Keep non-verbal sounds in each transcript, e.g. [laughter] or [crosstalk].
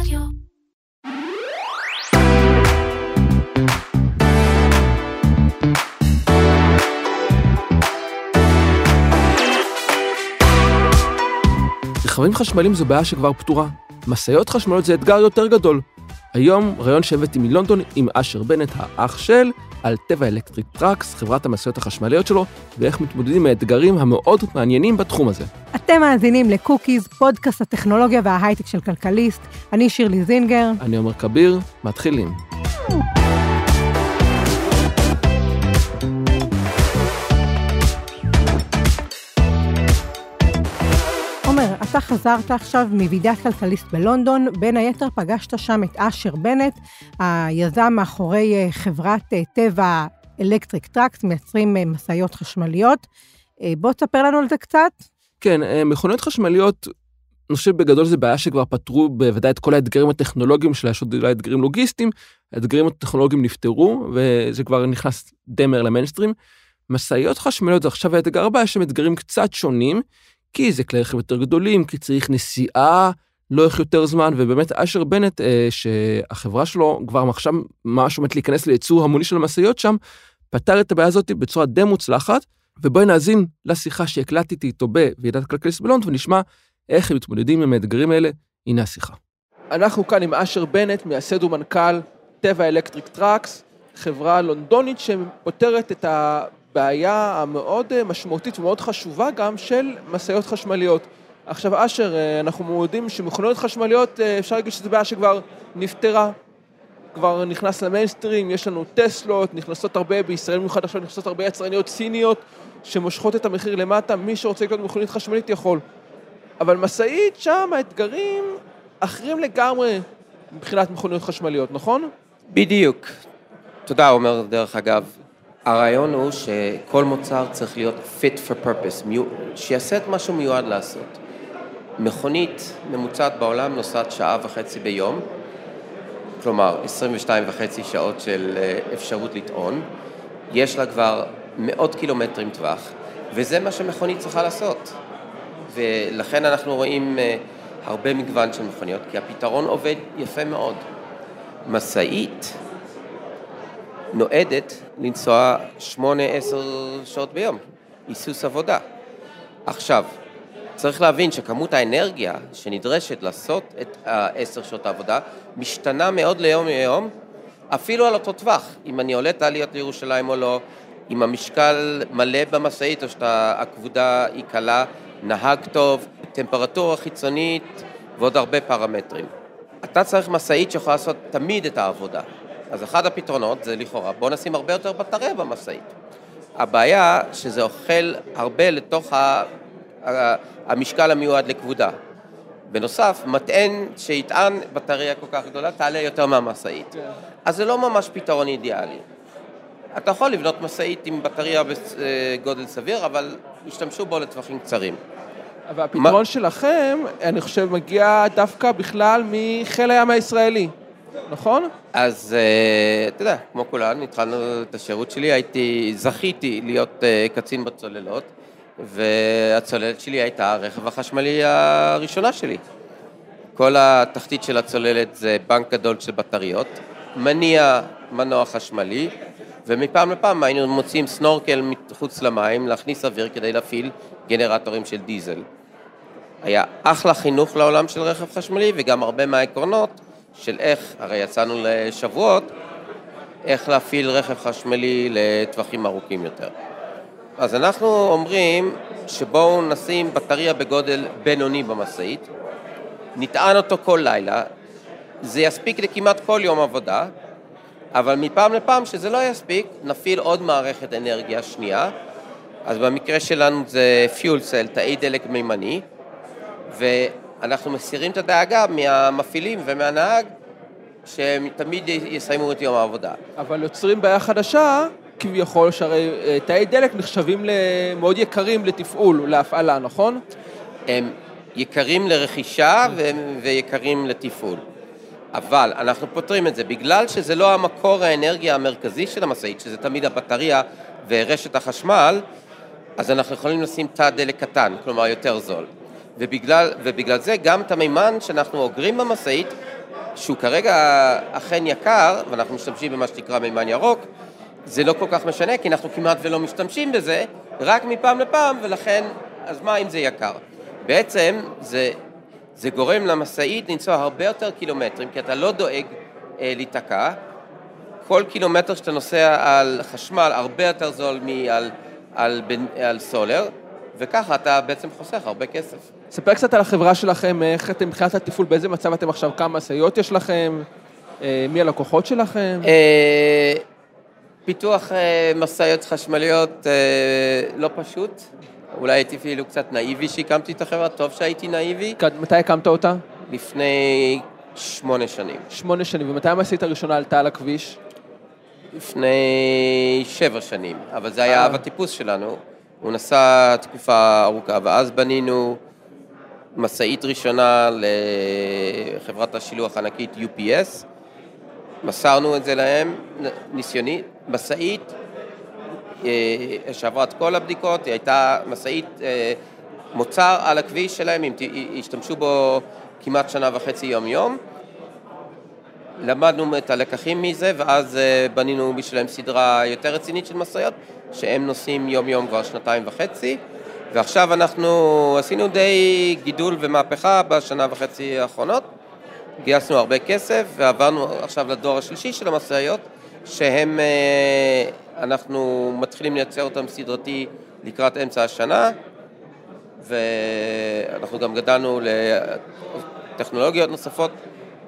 רדיו. רכבים חשמליים זו בעיה שכבר פתורה. משאיות חשמליות זה אתגר יותר גדול. היום ראיון שהבאתי מלונדון עם אשר בנט, האח של, על Tevva Electric Trucks, חברת המשאיות החשמליות שלו, ואיך מתמודדים עם האתגרים המאוד מעניינים בתחום הזה. אתם מאזינים לקוקיז, פודקאסט הטכנולוגיה וההייטק של כלכליסט. אני שירלי זינגר. אני עומר כביר, מתחילים. עומר, אתה חזרת עכשיו מוועידת כלכליסט בלונדון, בין היתר פגשת שם את אשר בנט, היזם מאחורי אה, חברת אה, Tevva Electric Trucks, מייצרים אה, משאיות חשמליות. בוא תספר לנו על זה קצת. כן, מכוניות חשמליות, אני חושב בגדול זה בעיה שכבר פתרו בוודאי את כל האתגרים הטכנולוגיים שלה, יש עוד אולי אתגרים לוגיסטיים, האתגרים הטכנולוגיים נפתרו, וזה כבר נכנס די מהר למיינסטרים. משאיות חשמליות זה עכשיו האתגר הבא, יש שם אתגרים קצת שונים, כי זה כלי רכב יותר גדולים, כי צריך נסיעה לאורך יותר זמן, ובאמת אשר בנט, אה, שהחברה שלו כבר עכשיו ממש עומדת להיכנס לייצור המוני של המשאיות שם, פתר את הבעיה הזאת בצורה די מוצלחת, ובואי נאזין לשיחה שהקלטתי איתו בוועידת הכלכליסט בלונדון, ונשמע איך הם מתמודדים עם האתגרים האלה. הנה השיחה. אנחנו כאן עם אשר בנט, מייסד ומנכ"ל Tevva Electric Trucks, חברה לונדונית שפותרת את ה... בעיה המאוד אה, משמעותית ומאוד חשובה גם של משאיות חשמליות. עכשיו אשר, אה, אנחנו יודעים שמכוניות חשמליות, אה, אפשר להגיד שזו בעיה שכבר נפתרה, כבר נכנס למיינסטרים, יש לנו טסלות, נכנסות הרבה, בישראל במיוחד עכשיו נכנסות הרבה יצרניות סיניות שמושכות את המחיר למטה, מי שרוצה לקנות מכונית חשמלית יכול. אבל משאית, שם האתגרים אחרים לגמרי מבחינת מכוניות חשמליות, נכון? בדיוק. תודה, עומר, דרך אגב. הרעיון הוא שכל מוצר צריך להיות fit for purpose, שיעשה את מה שהוא מיועד לעשות. מכונית ממוצעת בעולם נוסעת שעה וחצי ביום, כלומר 22 וחצי שעות של אה, אפשרות לטעון, יש לה כבר מאות קילומטרים טווח, וזה מה שמכונית צריכה לעשות. ולכן אנחנו רואים אה, הרבה מגוון של מכוניות, כי הפתרון עובד יפה מאוד. משאית נועדת לנסוע שמונה, עשר שעות ביום, היסוס עבודה. עכשיו, צריך להבין שכמות האנרגיה שנדרשת לעשות את העשר שעות העבודה משתנה מאוד ליום ליום, אפילו על אותו טווח, אם אני עולה תעליות לירושלים או לא, אם המשקל מלא במשאית או שהכבודה היא קלה, נהג טוב, טמפרטורה חיצונית ועוד הרבה פרמטרים. אתה צריך משאית שיכולה לעשות תמיד את העבודה. אז אחד הפתרונות זה לכאורה, בוא נשים הרבה יותר בטריה במשאית. הבעיה שזה אוכל הרבה לתוך המשקל המיועד לכבודה. בנוסף, מטען שיטען בטריה כל כך גדולה תעלה יותר מהמשאית. Yeah. אז זה לא ממש פתרון אידיאלי. אתה יכול לבנות משאית עם בטריה בגודל סביר, אבל ישתמשו בו לטווחים קצרים. אבל הפתרון ما... שלכם, אני חושב, מגיע דווקא בכלל מחיל הים הישראלי. נכון? אז אה, אתה יודע, כמו כולן, התחלנו את השירות שלי, הייתי, זכיתי להיות אה, קצין בצוללות, והצוללת שלי הייתה הרכב החשמלי הראשונה שלי. כל התחתית של הצוללת זה בנק גדול של בטריות, מניע מנוע חשמלי, ומפעם לפעם היינו מוצאים סנורקל מחוץ למים, להכניס אוויר כדי להפעיל גנרטורים של דיזל. היה אחלה חינוך לעולם של רכב חשמלי וגם הרבה מהעקרונות של איך, הרי יצאנו לשבועות, איך להפעיל רכב חשמלי לטווחים ארוכים יותר. אז אנחנו אומרים שבואו נשים בטריה בגודל בינוני במשאית, נטען אותו כל לילה, זה יספיק לכמעט כל יום עבודה, אבל מפעם לפעם שזה לא יספיק, נפעיל עוד מערכת אנרגיה שנייה, אז במקרה שלנו זה פיול סל, תאי דלק מימני, ו... אנחנו מסירים את הדאגה מהמפעילים ומהנהג שהם תמיד יסיימו את יום העבודה. אבל יוצרים בעיה חדשה, כביכול, שהרי אה, תאי דלק נחשבים מאוד יקרים לתפעול, להפעלה, נכון? הם יקרים לרכישה ויקרים לתפעול. אבל אנחנו פותרים את זה, בגלל שזה לא המקור האנרגיה המרכזי של המשאית, שזה תמיד הבטריה ורשת החשמל, אז אנחנו יכולים לשים תא דלק קטן, כלומר יותר זול. ובגלל, ובגלל זה גם את המימן שאנחנו אוגרים במשאית, שהוא כרגע אכן יקר, ואנחנו משתמשים במה שנקרא מימן ירוק, זה לא כל כך משנה, כי אנחנו כמעט ולא משתמשים בזה, רק מפעם לפעם, ולכן, אז מה אם זה יקר? בעצם זה, זה גורם למשאית לנסוע הרבה יותר קילומטרים, כי אתה לא דואג אה, להיתקע. כל קילומטר שאתה נוסע על חשמל הרבה יותר זול מעל על, על, על סולר, וככה אתה בעצם חוסך הרבה כסף. ספר קצת על החברה שלכם, איך אתם מבחינת התפעול, באיזה מצב אתם עכשיו, כמה משאיות יש לכם, אה, מי הלקוחות שלכם? אה, פיתוח אה, משאיות חשמליות לא פשוט, אולי הייתי אפילו קצת נאיבי שהקמתי את החברה, טוב שהייתי נאיבי. מתי הקמת אותה? לפני שמונה שנים. שמונה שנים, ומתי המשאית הראשונה עלתה על הכביש? לפני שבע שנים, אבל זה היה אב הטיפוס שלנו. הוא נסע תקופה ארוכה, ואז בנינו משאית ראשונה לחברת השילוח הענקית UPS, מסרנו את זה להם, ניסיוני, משאית אה, שעברה את כל הבדיקות, היא הייתה משאית אה, מוצר על הכביש שלהם, הם השתמשו בו כמעט שנה וחצי יום-יום. למדנו את הלקחים מזה, ואז אה, בנינו בשבילם סדרה יותר רצינית של משאיות, שהם נוסעים יום-יום כבר שנתיים וחצי, ועכשיו אנחנו עשינו די גידול ומהפכה בשנה וחצי האחרונות. גייסנו הרבה כסף ועברנו עכשיו לדור השלישי של המשאיות, שהם, אה, אנחנו מתחילים לייצר אותם סדרתי לקראת אמצע השנה, ואנחנו גם גדלנו לטכנולוגיות נוספות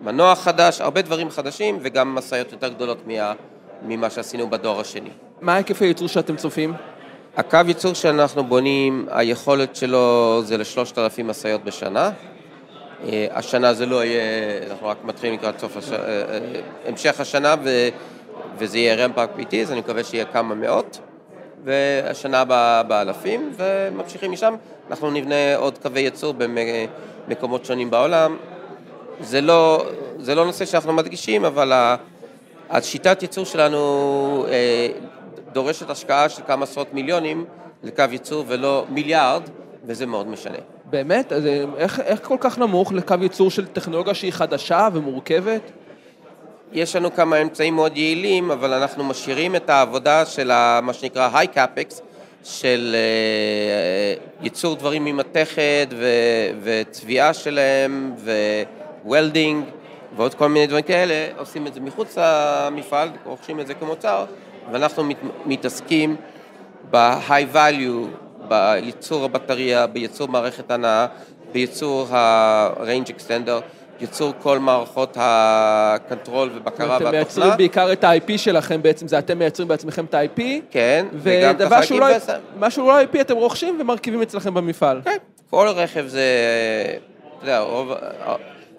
מנוע חדש, הרבה דברים חדשים, וגם משאיות יותר גדולות מה, ממה שעשינו בדור השני. מה היקף הייצור שאתם צופים? הקו ייצור שאנחנו בונים, היכולת שלו זה לשלושת אלפים משאיות בשנה. אה, השנה זה לא יהיה, אנחנו רק מתחילים לקראת סוף הש... אה, אה, המשך השנה ו... וזה יהיה רמפאק איטי, אז אני מקווה שיהיה כמה מאות. והשנה הבאה באלפים, וממשיכים משם. אנחנו נבנה עוד קווי ייצור במקומות שונים בעולם, זה לא, זה לא נושא שאנחנו מדגישים, אבל השיטת ייצור שלנו דורשת השקעה של כמה עשרות מיליונים לקו ייצור ולא מיליארד, וזה מאוד משנה. באמת? אז אה, איך, איך כל כך נמוך לקו ייצור של טכנולוגיה שהיא חדשה ומורכבת? יש לנו כמה אמצעים מאוד יעילים, אבל אנחנו משאירים את העבודה של מה שנקרא high capex, של אה, ייצור דברים ממתכת וצביעה שלהם. welding ועוד כל מיני דברים כאלה, עושים את זה מחוץ למפעל, רוכשים את זה כמוצר, ואנחנו מת, מתעסקים ב-high value, בייצור הבטריה, בייצור מערכת הנעה, בייצור ה-range extender, ייצור כל מערכות ה control ובקרה והתוכנה. אתם מייצרים בעיקר את ה-IP שלכם בעצם, זה אתם מייצרים בעצמכם את ה-IP. כן, וגם את החלקים. ודבר שהוא לא IP אתם רוכשים ומרכיבים אצלכם במפעל. כן, כל רכב זה, אתה יודע.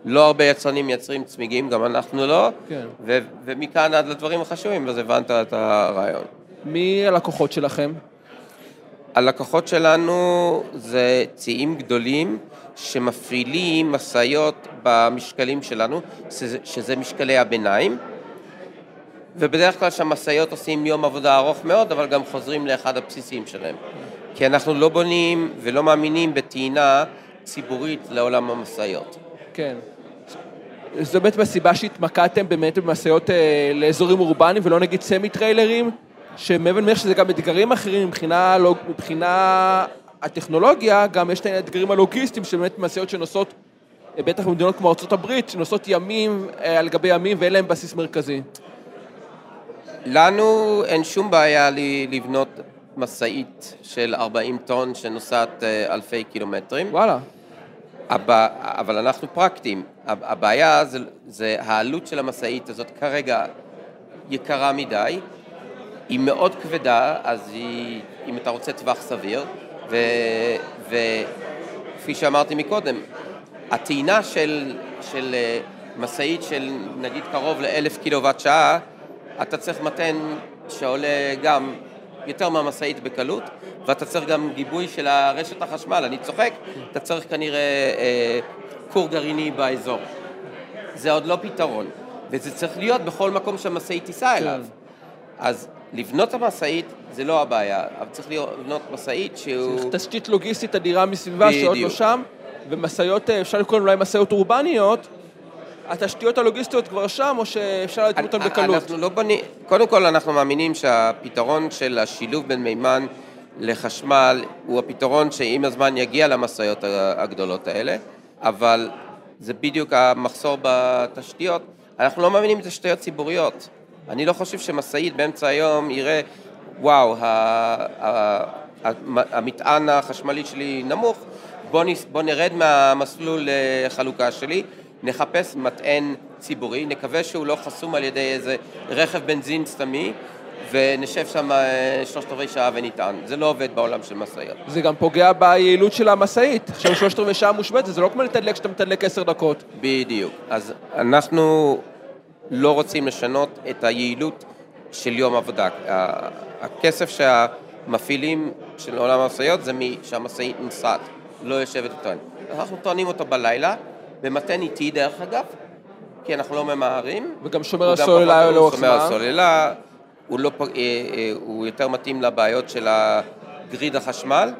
לא הרבה יצרנים מייצרים צמיגים, גם אנחנו לא, כן. ו- ומכאן עד לדברים החשובים, אז הבנת את הרעיון. מי הלקוחות שלכם? הלקוחות שלנו זה ציים גדולים שמפעילים משאיות במשקלים שלנו, שזה משקלי הביניים, ובדרך כלל שהמשאיות עושים יום עבודה ארוך מאוד, אבל גם חוזרים לאחד הבסיסים שלהם. כי אנחנו לא בונים ולא מאמינים בטעינה ציבורית לעולם המשאיות. כן. זו באמת הסיבה שהתמקדתם באמת במשאיות אה, לאזורים אורבניים ולא נגיד סמי טריילרים, שמעבר לכך שזה גם אתגרים אחרים מבחינה, לא, מבחינה הטכנולוגיה, גם יש את האתגרים הלוגיסטיים שבאמת משאיות שנוסעות, אה, בטח במדינות כמו ארה"ב, שנוסעות ימים אה, על גבי ימים ואין להם בסיס מרכזי. לנו אין שום בעיה לבנות משאית של 40 טון שנוסעת אה, אלפי קילומטרים. וואלה. אבל אנחנו פרקטיים. הבעיה זה, זה העלות של המשאית הזאת כרגע יקרה מדי, היא מאוד כבדה, אז היא, אם אתה רוצה טווח סביר, וכפי שאמרתי מקודם, הטעינה של, של אה, משאית של נגיד קרוב לאלף קילוואט שעה, אתה צריך מתן שעולה גם יותר מהמשאית בקלות, ואתה צריך גם גיבוי של הרשת החשמל, אני צוחק, אתה צריך כנראה אה, כור גרעיני באזור. זה עוד לא פתרון, וזה צריך להיות בכל מקום שהמשאית תיסע אליו. אז לבנות המשאית זה לא הבעיה, אבל צריך לבנות משאית שהוא... צריך תשתית לוגיסטית אדירה מסביבה שעוד לא שם. ומשאיות, אפשר לקרוא אולי משאיות אורבניות, התשתיות הלוגיסטיות כבר שם, או שאפשר להתמודד אותן בקלות? אנחנו לא בונים, קודם כל אנחנו מאמינים שהפתרון של השילוב בין מימן לחשמל הוא הפתרון שעם הזמן יגיע למשאיות הגדולות האלה, אבל זה בדיוק המחסור בתשתיות. אנחנו לא מאמינים בתשתיות ציבוריות. אני לא חושב שמשאית באמצע היום יראה, וואו, המטען החשמלי שלי נמוך, בוא, נרד מהמסלול חלוקה שלי, נחפש מטען ציבורי, נקווה שהוא לא חסום על ידי איזה רכב בנזין סתמי, ונשב שם אה, שלושת רבעי שעה ונטען. זה לא עובד בעולם של משאיות. זה גם פוגע ביעילות של המשאית. עכשיו שלושת רבעי שעה מושבתת, זה לא כמו לתדלק שאתה מתדלק עשר דקות. בדיוק. אז אנחנו לא רוצים לשנות את היעילות של יום עבודה. הכסף שהמפעילים של עולם המשאיות זה שהמשאית נוסעת, לא יושבת וטוען. אנחנו טוענים אותו בלילה, במתן איטי דרך אגב, כי אנחנו לא ממהרים. וגם שומר על סוללה לאורך זמן. שומר על סוללה, הוא, לא, אה, אה, הוא יותר מתאים לבעיות של הגריד החשמל,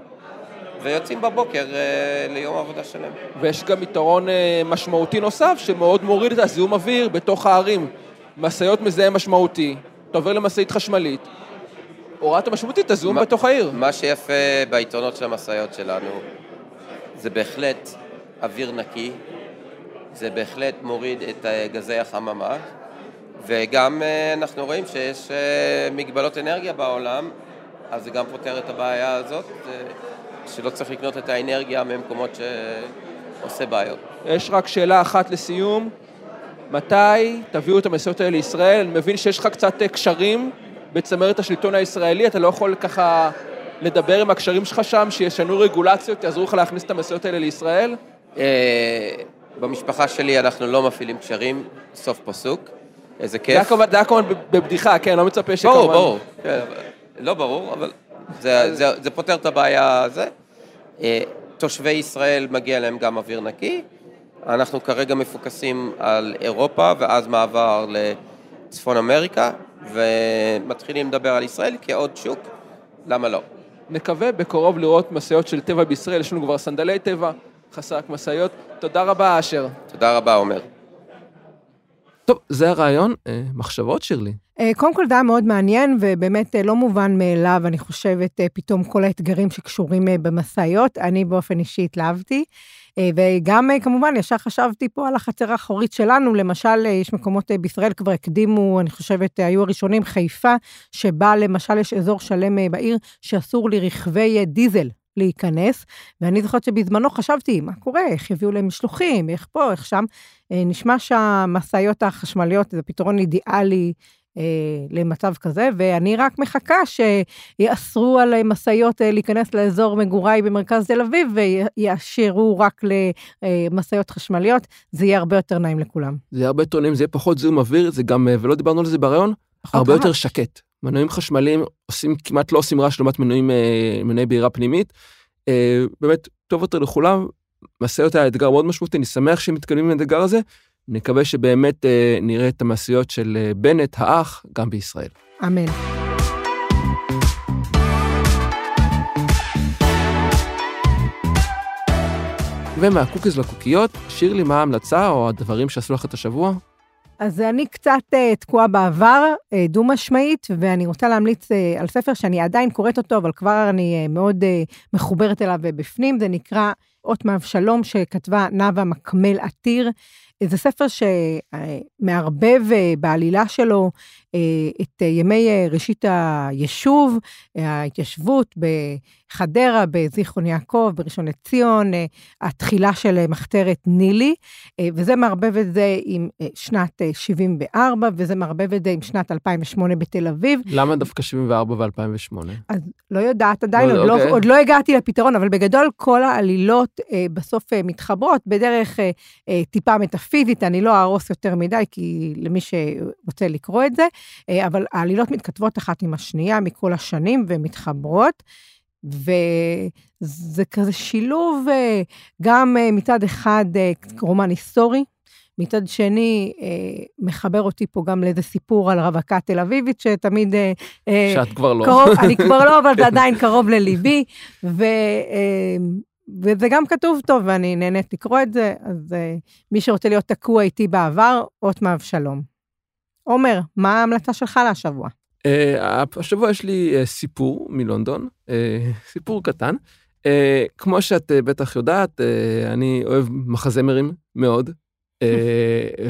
ויוצאים בבוקר אה, ליום עבודה שלם. ויש גם יתרון משמעותי נוסף, שמאוד מוריד את הזיהום אוויר בתוך הערים. משאיות מזהם משמעותי, אתה עובר למשאית חשמלית, הורדת משמעותית את הזיהום בתוך העיר. מה שיפה ביתרונות של המשאיות שלנו, זה בהחלט אוויר נקי, זה בהחלט מוריד את גזי החממה, וגם אה, אנחנו רואים שיש אה, מגבלות אנרגיה בעולם, אז זה גם פותר את הבעיה הזאת, אה, שלא צריך לקנות את האנרגיה ממקומות שעושה בעיות. יש רק שאלה אחת לסיום, מתי תביאו את המסעות האלה לישראל? אני מבין שיש לך קצת קשרים בצמרת השלטון הישראלי, אתה לא יכול ככה לדבר עם הקשרים שלך שם, שישנו רגולציות, יעזרו לך להכניס את המסעות האלה לישראל? במשפחה שלי אנחנו לא מפעילים קשרים, סוף פסוק. איזה כיף. זה היה כמובן בבדיחה, כן, לא מצפה שכמובן... ברור, ברור. לא ברור, אבל זה, פותר את הבעיה הזו. אה, תושבי ישראל מגיע להם גם אוויר נקי. אנחנו כרגע מפוקסים על אירופה ואז מעבר לצפון אמריקה, ומתחילים לדבר על ישראל כעוד שוק, למה לא? נקווה בקרוב לראות משאיות של טבע בישראל, יש לנו כבר סנדלי טבע, חסק משאיות. תודה רבה, אשר. תודה רבה, עומר. טוב, זה הרעיון. אה, מחשבות, שירלי? אה, קודם כל, זה היה מאוד מעניין, ובאמת אה, לא מובן מאליו, אני חושבת, פתאום כל האתגרים שקשורים במשאיות. אני באופן אישי התלהבתי. וגם כמובן, ישר חשבתי פה על החצר האחורית שלנו, למשל, יש מקומות בישראל כבר הקדימו, אני חושבת, היו הראשונים, חיפה, שבה למשל יש אזור שלם בעיר שאסור לרכבי דיזל להיכנס, ואני זוכרת שבזמנו חשבתי, מה קורה, איך יביאו להם משלוחים, איך פה, איך שם. אה, נשמע שהמשאיות החשמליות זה פתרון אידיאלי אה, למצב כזה, ואני רק מחכה שיאסרו על משאיות אה, להיכנס לאזור מגוריי במרכז תל אביב, ויאשרו רק למשאיות חשמליות, זה יהיה הרבה יותר נעים לכולם. זה יהיה הרבה יותר נעים, זה יהיה פחות זיהום אוויר, זה גם, ולא דיברנו על זה ברעיון, הרבה יותר שקט. מנועים חשמליים עושים, כמעט לא עושים רעש לעומת מנועים, אה, מנועי בעירה פנימית. אה, באמת, טוב יותר לכולם. משאיות היה אתגר מאוד משמעותי, אני שמח שהם מתקדמים עם האתגר הזה. נקווה שבאמת אה, נראה את המשאיות של בנט, האח, גם בישראל. אמן. ומהקוקיז לקוקיות, שירלי, מה ההמלצה או הדברים שעשו לך את השבוע? אז אני קצת אה, תקועה בעבר, אה, דו-משמעית, ואני רוצה להמליץ אה, על ספר שאני עדיין קוראת אותו, אבל כבר אני אה, מאוד אה, מחוברת אליו בפנים, זה נקרא אות מאבשלום, שכתבה נאוה מקמל עתיר. זה ספר שמערבב בעלילה שלו את ימי ראשית היישוב, ההתיישבות בחדרה, בזיכרון יעקב, בראשון לציון, התחילה של מחתרת נילי, וזה מערבב את זה עם שנת 74, וזה מערבב את זה עם שנת 2008 בתל אביב. למה דווקא 74 ו-2008? אז לא יודעת עדיין, לא, עוד, אוקיי. לא, עוד לא הגעתי לפתרון, אבל בגדול כל העלילות בסוף מתחברות בדרך טיפה מטאפיזית, אני לא אהרוס יותר מדי, כי למי שרוצה לקרוא את זה. אה, אבל העלילות מתכתבות אחת עם השנייה מכל השנים ומתחברות. וזה כזה שילוב אה, גם אה, מצד אחד רומן היסטורי, מצד שני, מחבר אותי פה גם לאיזה סיפור על רווקה תל אביבית, שתמיד... שאת כבר לא. קרוב, אני [laughs] כבר לא, אבל זה עדיין קרוב לליבי. וזה גם כתוב טוב, ואני נהנית לקרוא את זה, אז מי שרוצה להיות תקוע איתי בעבר, אות מאבשלום. עומר, מה ההמלצה שלך להשבוע? Uh, השבוע יש לי uh, סיפור מלונדון, uh, סיפור קטן. Uh, כמו שאת uh, בטח יודעת, uh, אני אוהב מחזמרים מאוד.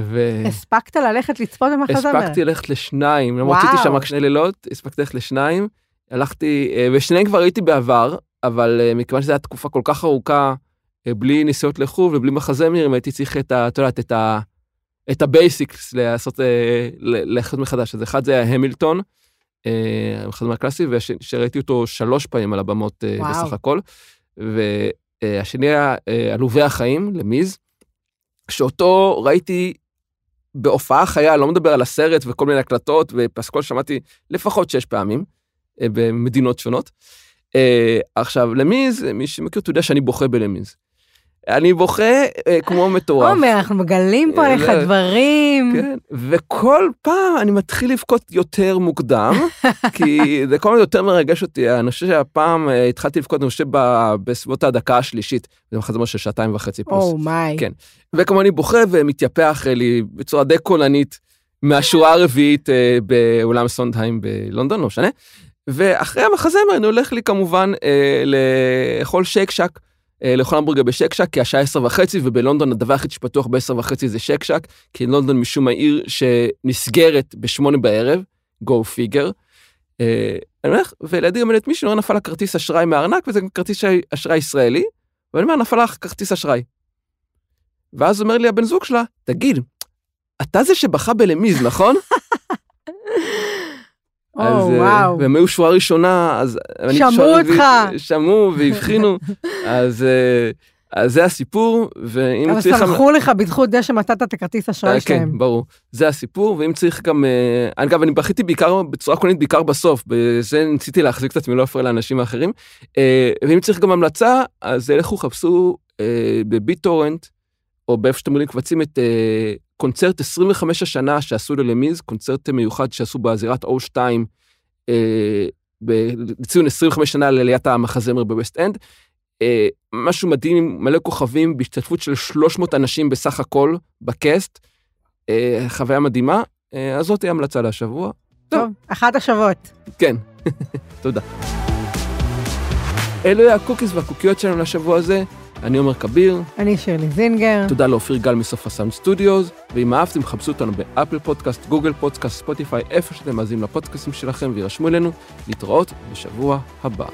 ו... הספקת ללכת לצפות במחזמר? הספקתי ללכת לשניים, למרות שהייתי שם רק שני לילות, הספקתי ללכת לשניים. הלכתי, ושניהם כבר הייתי בעבר, אבל מכיוון שזו הייתה תקופה כל כך ארוכה, בלי נסיעות לחו"ל ובלי מחזמרים, הייתי צריך את ה... את יודעת, את ה... את ה basics לעשות, ללכת מחדש. אז אחד זה היה המילטון, המחזמר הקלאסי, ושראיתי אותו שלוש פעמים על הבמות וואו. בסך הכל. והשני היה עלובי החיים, למיז, שאותו ראיתי בהופעה חיה, לא מדבר על הסרט וכל מיני הקלטות, ופסקול שמעתי לפחות שש פעמים במדינות שונות. עכשיו, למיז, מי שמכיר, אתה יודע שאני בוכה בלמיז. אני בוכה אה, כמו מטורף. עומר, אנחנו מגלים פה עליך אה, דברים. כן, וכל פעם אני מתחיל לבכות יותר מוקדם, [laughs] כי זה כל הזמן יותר מרגש אותי. אני חושב שהפעם אה, התחלתי לבכות, אני חושב, בסביבות הדקה השלישית. זה מחזמר של שעתיים וחצי פלוס. אומיי. כן. וכמו אני בוכה ומתייפח לי בצורה די קולנית מהשורה הרביעית באולם סונדהיים בלונדון, לא משנה. ואחרי המחזמר אני הולך לי כמובן לאכול שייק שק. אה, לאכול המבורגר בשקשק, כי השעה עשר וחצי, ובלונדון הדבר היחיד שפתוח בעשר וחצי זה שקשק, כי לונדון משום העיר שנסגרת בשמונה בערב, go figure. אה, אני הולך, ולידי עומדת מישהו, נפל לה כרטיס אשראי מהארנק, וזה כרטיס אשראי ישראלי, ואני אומר, נפל לך כרטיס אשראי. ואז אומר לי הבן זוג שלה, תגיד, אתה זה שבכה בלמיז, נכון? [laughs] אז, אה, וואו. והם היו שורה ראשונה, אז... שמעו אותך. שמעו והבחינו, [laughs] אז... אה, אז זה הסיפור, ואם צריך... אבל סלחו לך בזכות זה שמצאת את הכרטיס אשראי אה, שלהם. כן, ברור. זה הסיפור, ואם צריך גם... אגב, אני בכיתי בעיקר, בצורה קולנית בעיקר בסוף, בזה ניסיתי להחזיק את עצמי, לא להפריע לאנשים האחרים. ואם צריך גם המלצה, אז לכו חפשו בביטורנט, או באיפה שאתם רואים קבצים את קונצרט 25 השנה שעשו ללמיז, קונצרט מיוחד שעשו בזירת O2, אה, לציון 25 שנה לעליית המחזמר בווסט אנד. אה, משהו מדהים, מלא כוכבים, בהשתתפות של 300 אנשים בסך הכל ב cast. אה, חוויה מדהימה, אה, אז זאת המלצה להשבוע. טוב, אחת השבועות. כן, [laughs] תודה. אלו הקוקיס והקוקיות שלנו לשבוע הזה. אני עומר כביר. אני שירלי זינגר. תודה לאופיר גל מסוף ה Sound Studios, ואם אהבתם, חפשו אותנו ב Apple Podcast, Google Podcast, Spotify, איפה שאתם מאזינים לפודקאסטים שלכם, וירשמו אלינו להתראות בשבוע הבא.